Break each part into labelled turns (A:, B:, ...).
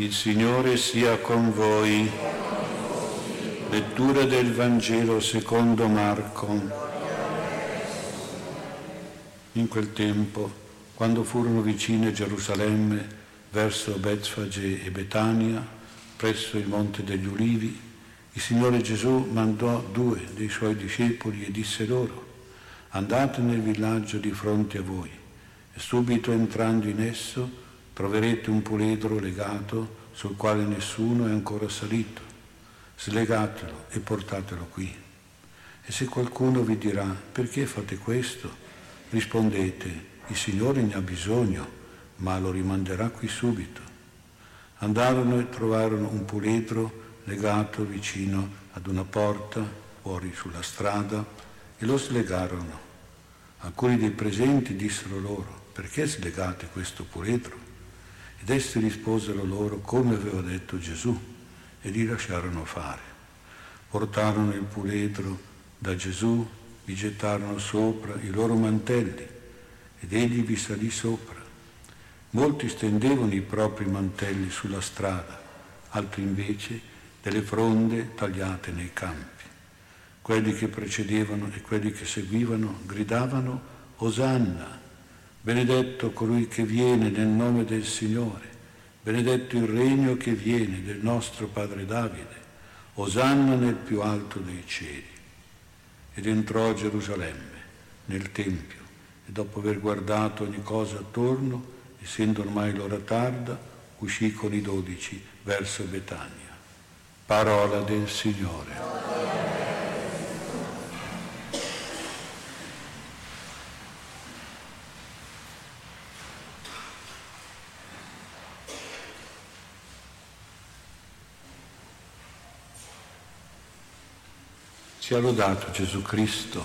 A: Il Signore sia con voi. Lettura del Vangelo secondo Marco. In quel tempo, quando furono vicine Gerusalemme, verso Betfage e Betania, presso il Monte degli Ulivi, il Signore Gesù mandò due dei suoi discepoli e disse loro, andate nel villaggio di fronte a voi e subito entrando in esso troverete un puledro legato sul quale nessuno è ancora salito. Slegatelo e portatelo qui. E se qualcuno vi dirà perché fate questo, rispondete, il Signore ne ha bisogno, ma lo rimanderà qui subito. Andarono e trovarono un puledro legato vicino ad una porta, fuori sulla strada, e lo slegarono. Alcuni dei presenti dissero loro, perché slegate questo puledro? Ed essi risposero loro come aveva detto Gesù e li lasciarono fare. Portarono il puledro da Gesù, vi gettarono sopra i loro mantelli ed egli vi salì sopra. Molti stendevano i propri mantelli sulla strada, altri invece delle fronde tagliate nei campi. Quelli che precedevano e quelli che seguivano gridavano Osanna Benedetto colui che viene nel nome del Signore, benedetto il regno che viene del nostro Padre Davide, osanna nel più alto dei cieli. Ed entrò a Gerusalemme, nel Tempio, e dopo aver guardato ogni cosa attorno, essendo ormai l'ora tarda, uscì con i dodici verso Betania. Parola del Signore. Sia lodato Gesù Cristo.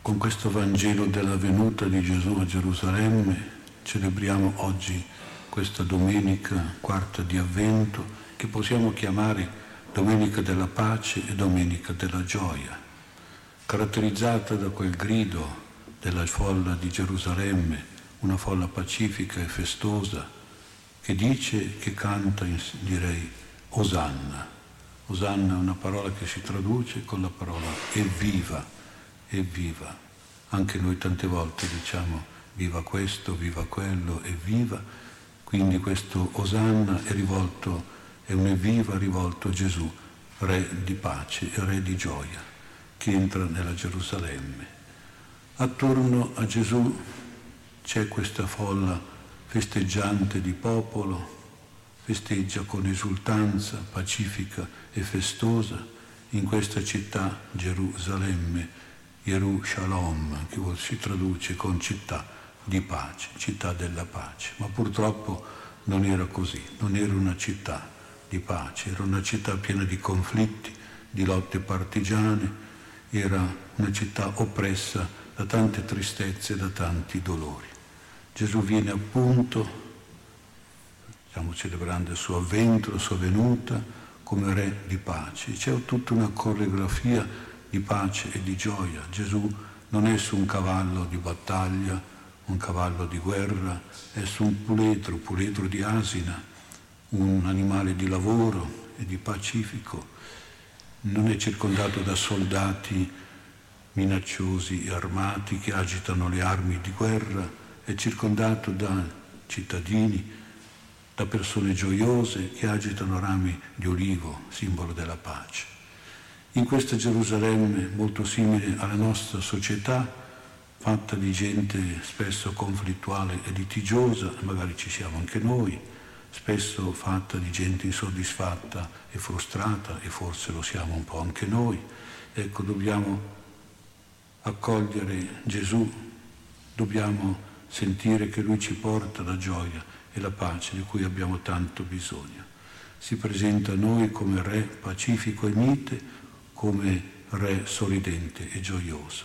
A: Con questo Vangelo della venuta di Gesù a Gerusalemme celebriamo oggi questa domenica quarta di avvento che possiamo chiamare Domenica della pace e Domenica della gioia, caratterizzata da quel grido della folla di Gerusalemme, una folla pacifica e festosa, che dice, che canta, direi, Osanna. Osanna è una parola che si traduce con la parola evviva, evviva. Anche noi tante volte diciamo viva questo, viva quello, evviva. Quindi questo Osanna è rivolto, è un evviva rivolto a Gesù, Re di pace Re di gioia, che entra nella Gerusalemme. Attorno a Gesù c'è questa folla festeggiante di popolo, festeggia con esultanza pacifica e festosa in questa città Gerusalemme, Yeru Shalom, che si traduce con città di pace, città della pace. Ma purtroppo non era così, non era una città di pace, era una città piena di conflitti, di lotte partigiane, era una città oppressa da tante tristezze da tanti dolori. Gesù viene appunto stiamo celebrando il suo avvento, la sua venuta come re di pace. C'è tutta una coreografia di pace e di gioia. Gesù non è su un cavallo di battaglia, un cavallo di guerra, è su un puledro, puledro di asina, un animale di lavoro e di pacifico. Non è circondato da soldati minacciosi e armati che agitano le armi di guerra, è circondato da cittadini da persone gioiose che agitano rami di olivo, simbolo della pace. In questa Gerusalemme molto simile alla nostra società, fatta di gente spesso conflittuale e litigiosa, magari ci siamo anche noi, spesso fatta di gente insoddisfatta e frustrata, e forse lo siamo un po' anche noi. Ecco, dobbiamo accogliere Gesù, dobbiamo sentire che Lui ci porta la gioia e la pace di cui abbiamo tanto bisogno. Si presenta a noi come Re pacifico e mite, come Re sorridente e gioioso.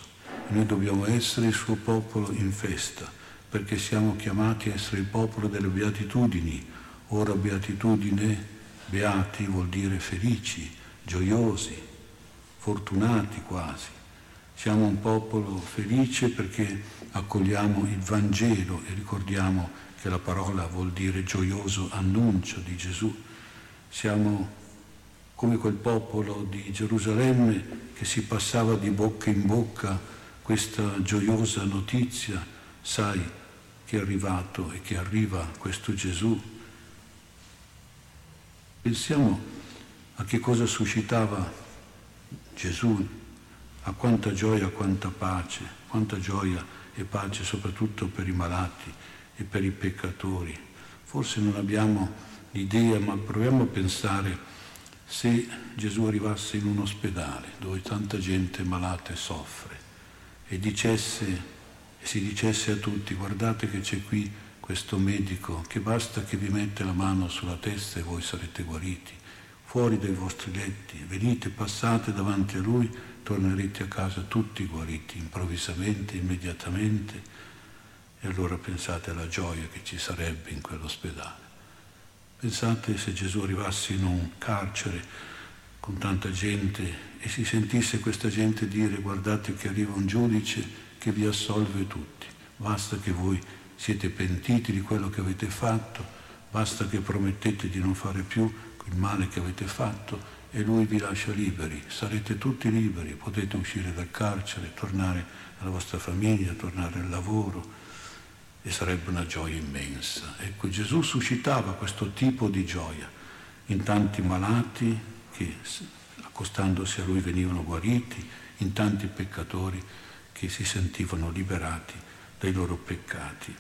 A: Noi dobbiamo essere il suo popolo in festa, perché siamo chiamati a essere il popolo delle beatitudini. Ora beatitudine, beati vuol dire felici, gioiosi, fortunati quasi. Siamo un popolo felice perché accogliamo il Vangelo e ricordiamo che la parola vuol dire gioioso annuncio di Gesù. Siamo come quel popolo di Gerusalemme che si passava di bocca in bocca questa gioiosa notizia, sai che è arrivato e che arriva questo Gesù. Pensiamo a che cosa suscitava Gesù, a quanta gioia, quanta pace, quanta gioia e pace soprattutto per i malati e per i peccatori. Forse non abbiamo l'idea, ma proviamo a pensare se Gesù arrivasse in un ospedale dove tanta gente malata e soffre e dicesse si dicesse a tutti guardate che c'è qui questo medico che basta che vi mette la mano sulla testa e voi sarete guariti, fuori dai vostri letti, venite, passate davanti a lui, tornerete a casa tutti guariti, improvvisamente, immediatamente e allora pensate alla gioia che ci sarebbe in quell'ospedale. Pensate se Gesù arrivasse in un carcere con tanta gente e si sentisse questa gente dire guardate che arriva un giudice che vi assolve tutti, basta che voi siete pentiti di quello che avete fatto, basta che promettete di non fare più il male che avete fatto e lui vi lascia liberi, sarete tutti liberi, potete uscire dal carcere, tornare alla vostra famiglia, tornare al lavoro, e sarebbe una gioia immensa. Ecco, Gesù suscitava questo tipo di gioia in tanti malati che accostandosi a lui venivano guariti, in tanti peccatori che si sentivano liberati dai loro peccati.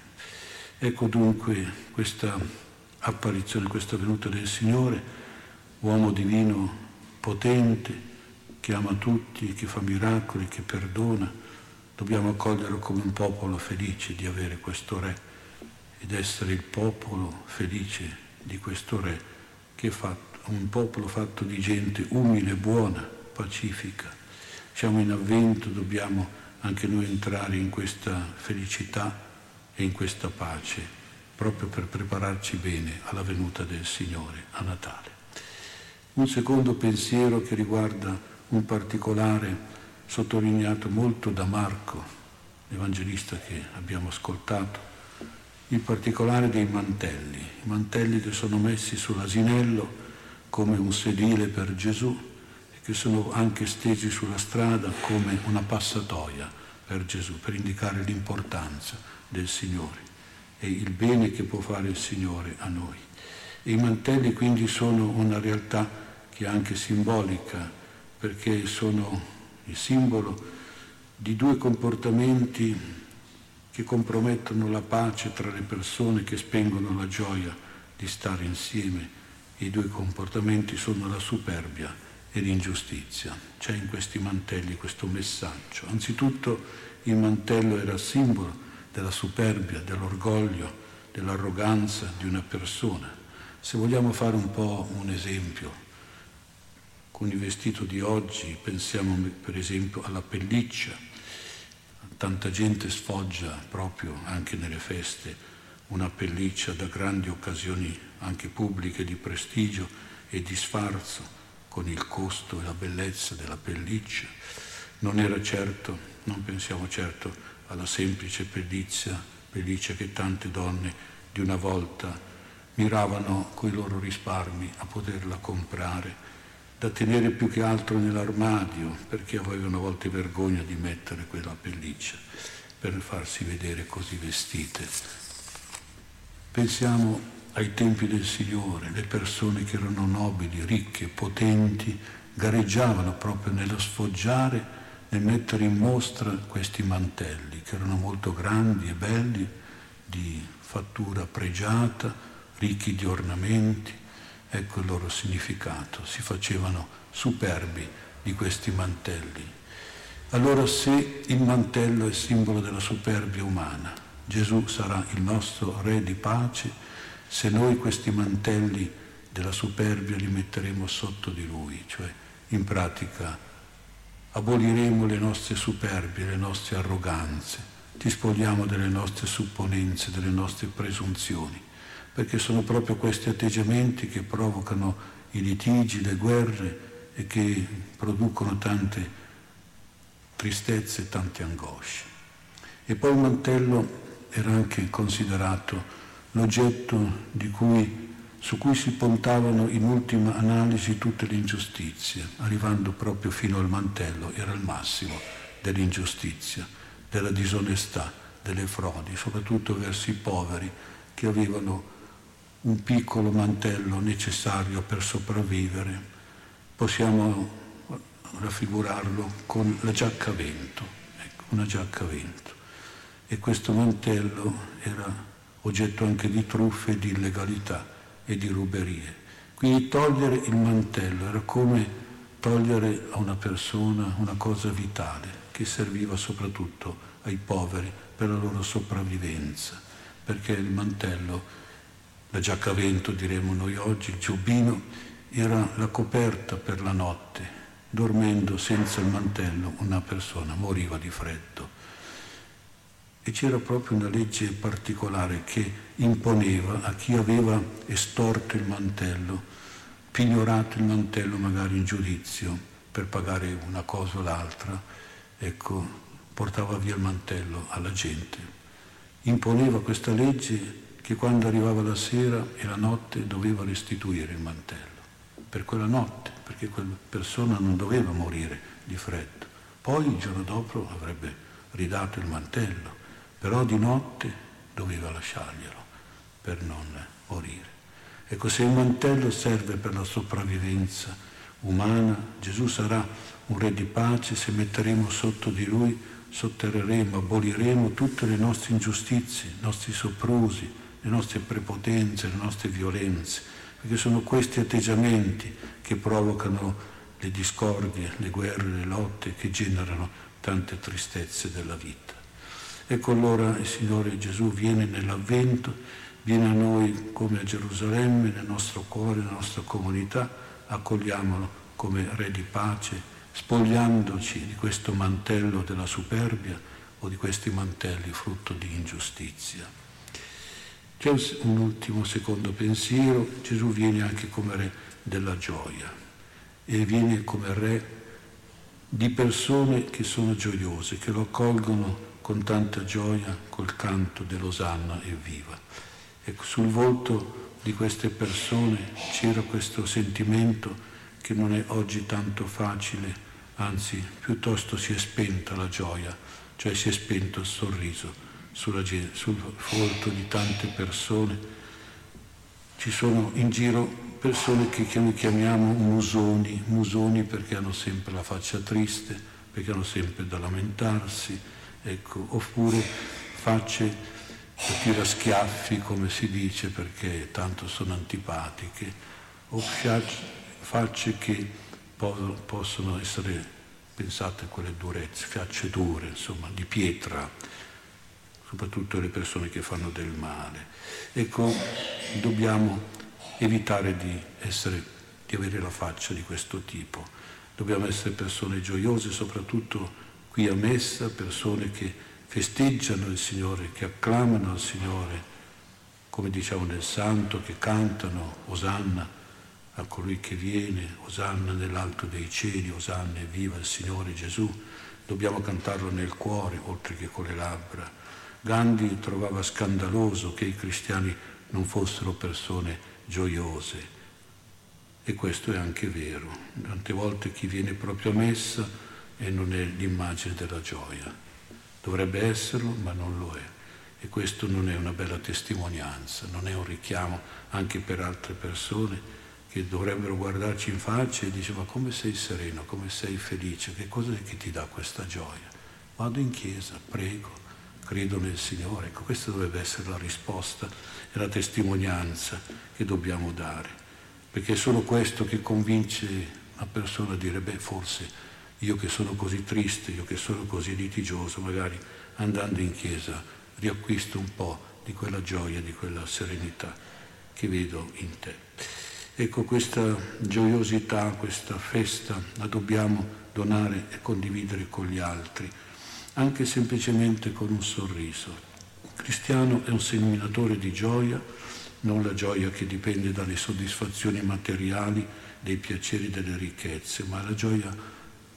A: Ecco dunque questa apparizione, questa venuta del Signore, uomo divino potente, che ama tutti, che fa miracoli, che perdona, Dobbiamo accoglierlo come un popolo felice di avere questo Re ed essere il popolo felice di questo Re che è fatto, un popolo fatto di gente umile, buona, pacifica. Siamo in avvento, dobbiamo anche noi entrare in questa felicità e in questa pace, proprio per prepararci bene alla venuta del Signore a Natale. Un secondo pensiero che riguarda un particolare sottolineato molto da Marco, l'Evangelista che abbiamo ascoltato, in particolare dei mantelli, i mantelli che sono messi sull'asinello come un sedile per Gesù e che sono anche stesi sulla strada come una passatoia per Gesù, per indicare l'importanza del Signore e il bene che può fare il Signore a noi. E i mantelli quindi sono una realtà che è anche simbolica perché sono il simbolo di due comportamenti che compromettono la pace tra le persone, che spengono la gioia di stare insieme. I due comportamenti sono la superbia e l'ingiustizia. C'è in questi mantelli questo messaggio. Anzitutto il mantello era simbolo della superbia, dell'orgoglio, dell'arroganza di una persona. Se vogliamo fare un po' un esempio, con il vestito di oggi, pensiamo per esempio alla pelliccia, tanta gente sfoggia proprio anche nelle feste una pelliccia da grandi occasioni anche pubbliche di prestigio e di sfarzo con il costo e la bellezza della pelliccia. Non era certo, non pensiamo certo alla semplice pelliccia, pelliccia che tante donne di una volta miravano coi loro risparmi a poterla comprare da tenere più che altro nell'armadio, perché avevano a volte vergogna di mettere quella pelliccia per farsi vedere così vestite. Pensiamo ai tempi del Signore, le persone che erano nobili, ricche, potenti, gareggiavano proprio nello sfoggiare, nel mettere in mostra questi mantelli, che erano molto grandi e belli, di fattura pregiata, ricchi di ornamenti, Ecco il loro significato, si facevano superbi di questi mantelli. Allora se il mantello è simbolo della superbia umana, Gesù sarà il nostro Re di pace. Se noi questi mantelli della superbia li metteremo sotto di Lui, cioè in pratica aboliremo le nostre superbie, le nostre arroganze, ti delle nostre supponenze, delle nostre presunzioni perché sono proprio questi atteggiamenti che provocano i litigi, le guerre e che producono tante tristezze e tante angosce. E poi il mantello era anche considerato l'oggetto cui, su cui si puntavano in ultima analisi tutte le ingiustizie, arrivando proprio fino al mantello, era il massimo dell'ingiustizia, della disonestà, delle frodi, soprattutto verso i poveri che avevano un piccolo mantello necessario per sopravvivere. Possiamo raffigurarlo con la giacca a vento, ecco, una giacca vento. E questo mantello era oggetto anche di truffe, di illegalità e di ruberie. Quindi togliere il mantello era come togliere a una persona una cosa vitale che serviva soprattutto ai poveri per la loro sopravvivenza, perché il mantello, la giacca a vento diremmo noi oggi, il giubbino, era la coperta per la notte. Dormendo senza il mantello una persona moriva di freddo. E c'era proprio una legge particolare che imponeva a chi aveva estorto il mantello, pignorato il mantello magari in giudizio per pagare una cosa o l'altra, ecco, portava via il mantello alla gente. Imponeva questa legge che quando arrivava la sera e la notte doveva restituire il mantello, per quella notte, perché quella persona non doveva morire di freddo. Poi il giorno dopo avrebbe ridato il mantello, però di notte doveva lasciarglielo per non morire. Ecco, se il mantello serve per la sopravvivenza umana, Gesù sarà un re di pace se metteremo sotto di lui sotterreremo, aboliremo tutte le nostre ingiustizie, i nostri soprusi, le nostre prepotenze, le nostre violenze, perché sono questi atteggiamenti che provocano le discordie, le guerre, le lotte, che generano tante tristezze della vita. Ecco allora il Signore Gesù viene nell'avvento, viene a noi come a Gerusalemme, nel nostro cuore, nella nostra comunità, accogliamolo come Re di pace, spogliandoci di questo mantello della superbia o di questi mantelli frutto di ingiustizia. C'è un ultimo secondo pensiero, Gesù viene anche come re della gioia e viene come re di persone che sono gioiose, che lo accolgono con tanta gioia col canto dell'Osanna e viva. E sul volto di queste persone c'era questo sentimento che non è oggi tanto facile anzi piuttosto si è spenta la gioia, cioè si è spento il sorriso sulla, sul volto di tante persone. Ci sono in giro persone che noi chiamiamo musoni, musoni perché hanno sempre la faccia triste, perché hanno sempre da lamentarsi, ecco, oppure facce da tiraschiaffi, come si dice, perché tanto sono antipatiche, o facce che possono essere, pensate quelle durezze, facce dure, insomma, di pietra, soprattutto le persone che fanno del male. Ecco, dobbiamo evitare di, essere, di avere la faccia di questo tipo. Dobbiamo essere persone gioiose, soprattutto qui a messa, persone che festeggiano il Signore, che acclamano il Signore, come diciamo nel Santo, che cantano Osanna a colui che viene, Osanna nell'alto dei cieli, Osanna e viva il Signore Gesù. Dobbiamo cantarlo nel cuore, oltre che con le labbra. Gandhi trovava scandaloso che i cristiani non fossero persone gioiose. E questo è anche vero. Tante volte chi viene proprio a messa e non è l'immagine della gioia. Dovrebbe esserlo, ma non lo è. E questo non è una bella testimonianza, non è un richiamo anche per altre persone che dovrebbero guardarci in faccia e dice ma come sei sereno, come sei felice, che cosa è che ti dà questa gioia? Vado in chiesa, prego, credo nel Signore. Ecco, questa dovrebbe essere la risposta e la testimonianza che dobbiamo dare, perché è solo questo che convince una persona a dire beh forse io che sono così triste, io che sono così litigioso, magari andando in chiesa riacquisto un po' di quella gioia, di quella serenità che vedo in te. Ecco, questa gioiosità, questa festa la dobbiamo donare e condividere con gli altri, anche semplicemente con un sorriso. Il cristiano è un seminatore di gioia, non la gioia che dipende dalle soddisfazioni materiali, dei piaceri, delle ricchezze, ma la gioia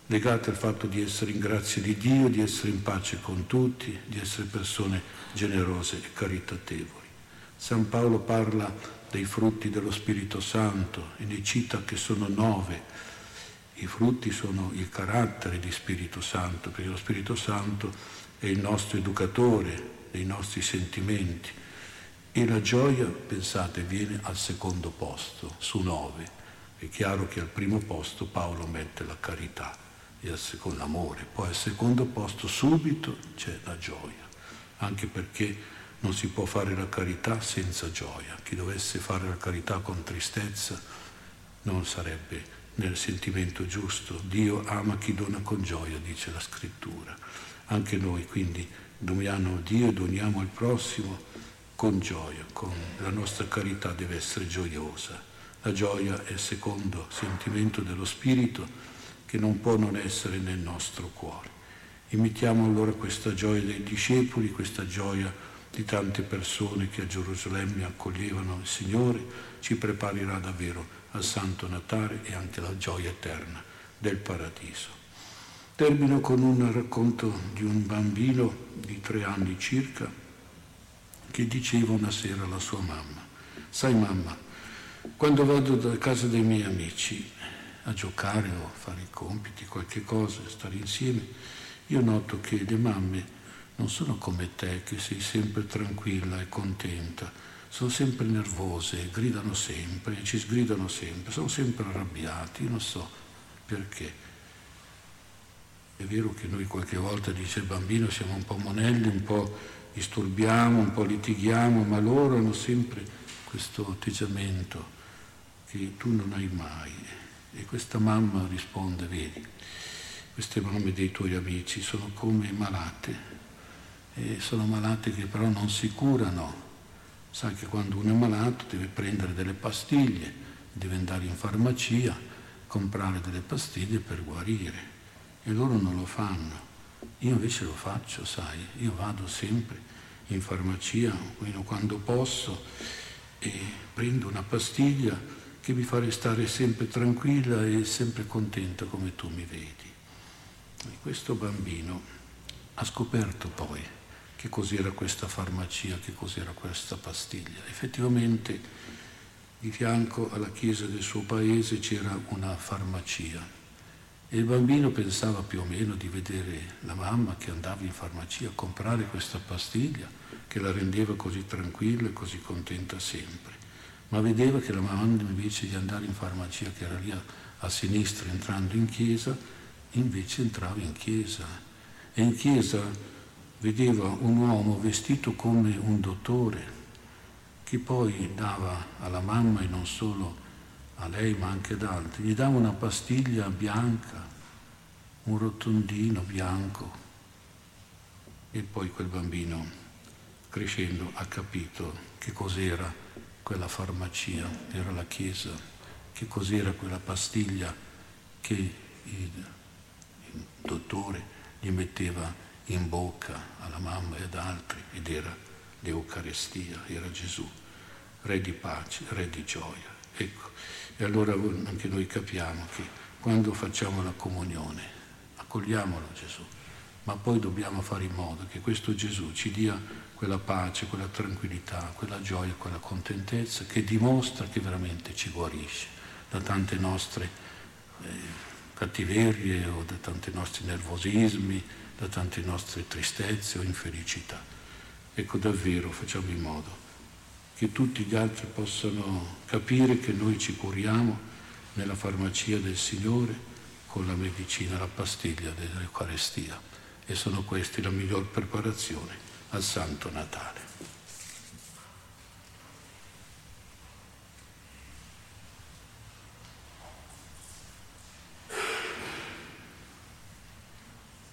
A: legata al fatto di essere in grazia di Dio, di essere in pace con tutti, di essere persone generose e caritatevoli. San Paolo parla dei frutti dello Spirito Santo e ne cita che sono nove. I frutti sono il carattere di Spirito Santo, perché lo Spirito Santo è il nostro educatore dei nostri sentimenti. E la gioia, pensate, viene al secondo posto, su nove. È chiaro che al primo posto Paolo mette la carità e al secondo l'amore, poi al secondo posto subito c'è la gioia, anche perché non si può fare la carità senza gioia. Chi dovesse fare la carità con tristezza non sarebbe nel sentimento giusto. Dio ama chi dona con gioia, dice la scrittura. Anche noi quindi doniamo Dio e doniamo al prossimo con gioia, con la nostra carità deve essere gioiosa. La gioia è il secondo sentimento dello Spirito che non può non essere nel nostro cuore. Imitiamo allora questa gioia dei discepoli, questa gioia di tante persone che a Gerusalemme accoglievano il Signore, ci preparerà davvero al Santo Natale e anche alla gioia eterna del paradiso. Termino con un racconto di un bambino di tre anni circa che diceva una sera alla sua mamma, sai mamma, quando vado da casa dei miei amici a giocare o a fare i compiti, qualche cosa, stare insieme, io noto che le mamme non sono come te che sei sempre tranquilla e contenta, sono sempre nervose, gridano sempre, ci sgridano sempre, sono sempre arrabbiati, non so perché. È vero che noi qualche volta, dice il bambino, siamo un po' monelli, un po' disturbiamo, un po' litighiamo, ma loro hanno sempre questo atteggiamento che tu non hai mai. E questa mamma risponde, vedi, queste mamme dei tuoi amici sono come malate, e sono malate che però non si curano. Sai che quando uno è malato deve prendere delle pastiglie, deve andare in farmacia, comprare delle pastiglie per guarire. E loro non lo fanno. Io invece lo faccio, sai, io vado sempre in farmacia, quando posso, e prendo una pastiglia che mi fa restare sempre tranquilla e sempre contenta come tu mi vedi. E questo bambino ha scoperto poi che cos'era questa farmacia, che cos'era questa pastiglia. Effettivamente di fianco alla chiesa del suo paese c'era una farmacia e il bambino pensava più o meno di vedere la mamma che andava in farmacia a comprare questa pastiglia che la rendeva così tranquilla e così contenta sempre. Ma vedeva che la mamma invece di andare in farmacia, che era lì a, a sinistra entrando in chiesa, invece entrava in chiesa. E in chiesa vedeva un uomo vestito come un dottore, che poi dava alla mamma e non solo a lei ma anche ad altri, gli dava una pastiglia bianca, un rotondino bianco. E poi quel bambino crescendo ha capito che cos'era quella farmacia, era la chiesa, che cos'era quella pastiglia che il, il dottore gli metteva in bocca alla mamma e ad altri ed era l'Eucarestia, era Gesù, Re di pace, Re di gioia. Ecco, e allora anche noi capiamo che quando facciamo la comunione, accogliamolo Gesù, ma poi dobbiamo fare in modo che questo Gesù ci dia quella pace, quella tranquillità, quella gioia, quella contentezza che dimostra che veramente ci guarisce da tante nostre eh, cattiverie o da tanti nostri nervosismi, da tante nostre tristezze o infelicità. Ecco davvero facciamo in modo che tutti gli altri possano capire che noi ci curiamo nella farmacia del Signore con la medicina, la pastiglia dell'Eucarestia e sono questi la miglior preparazione al Santo Natale.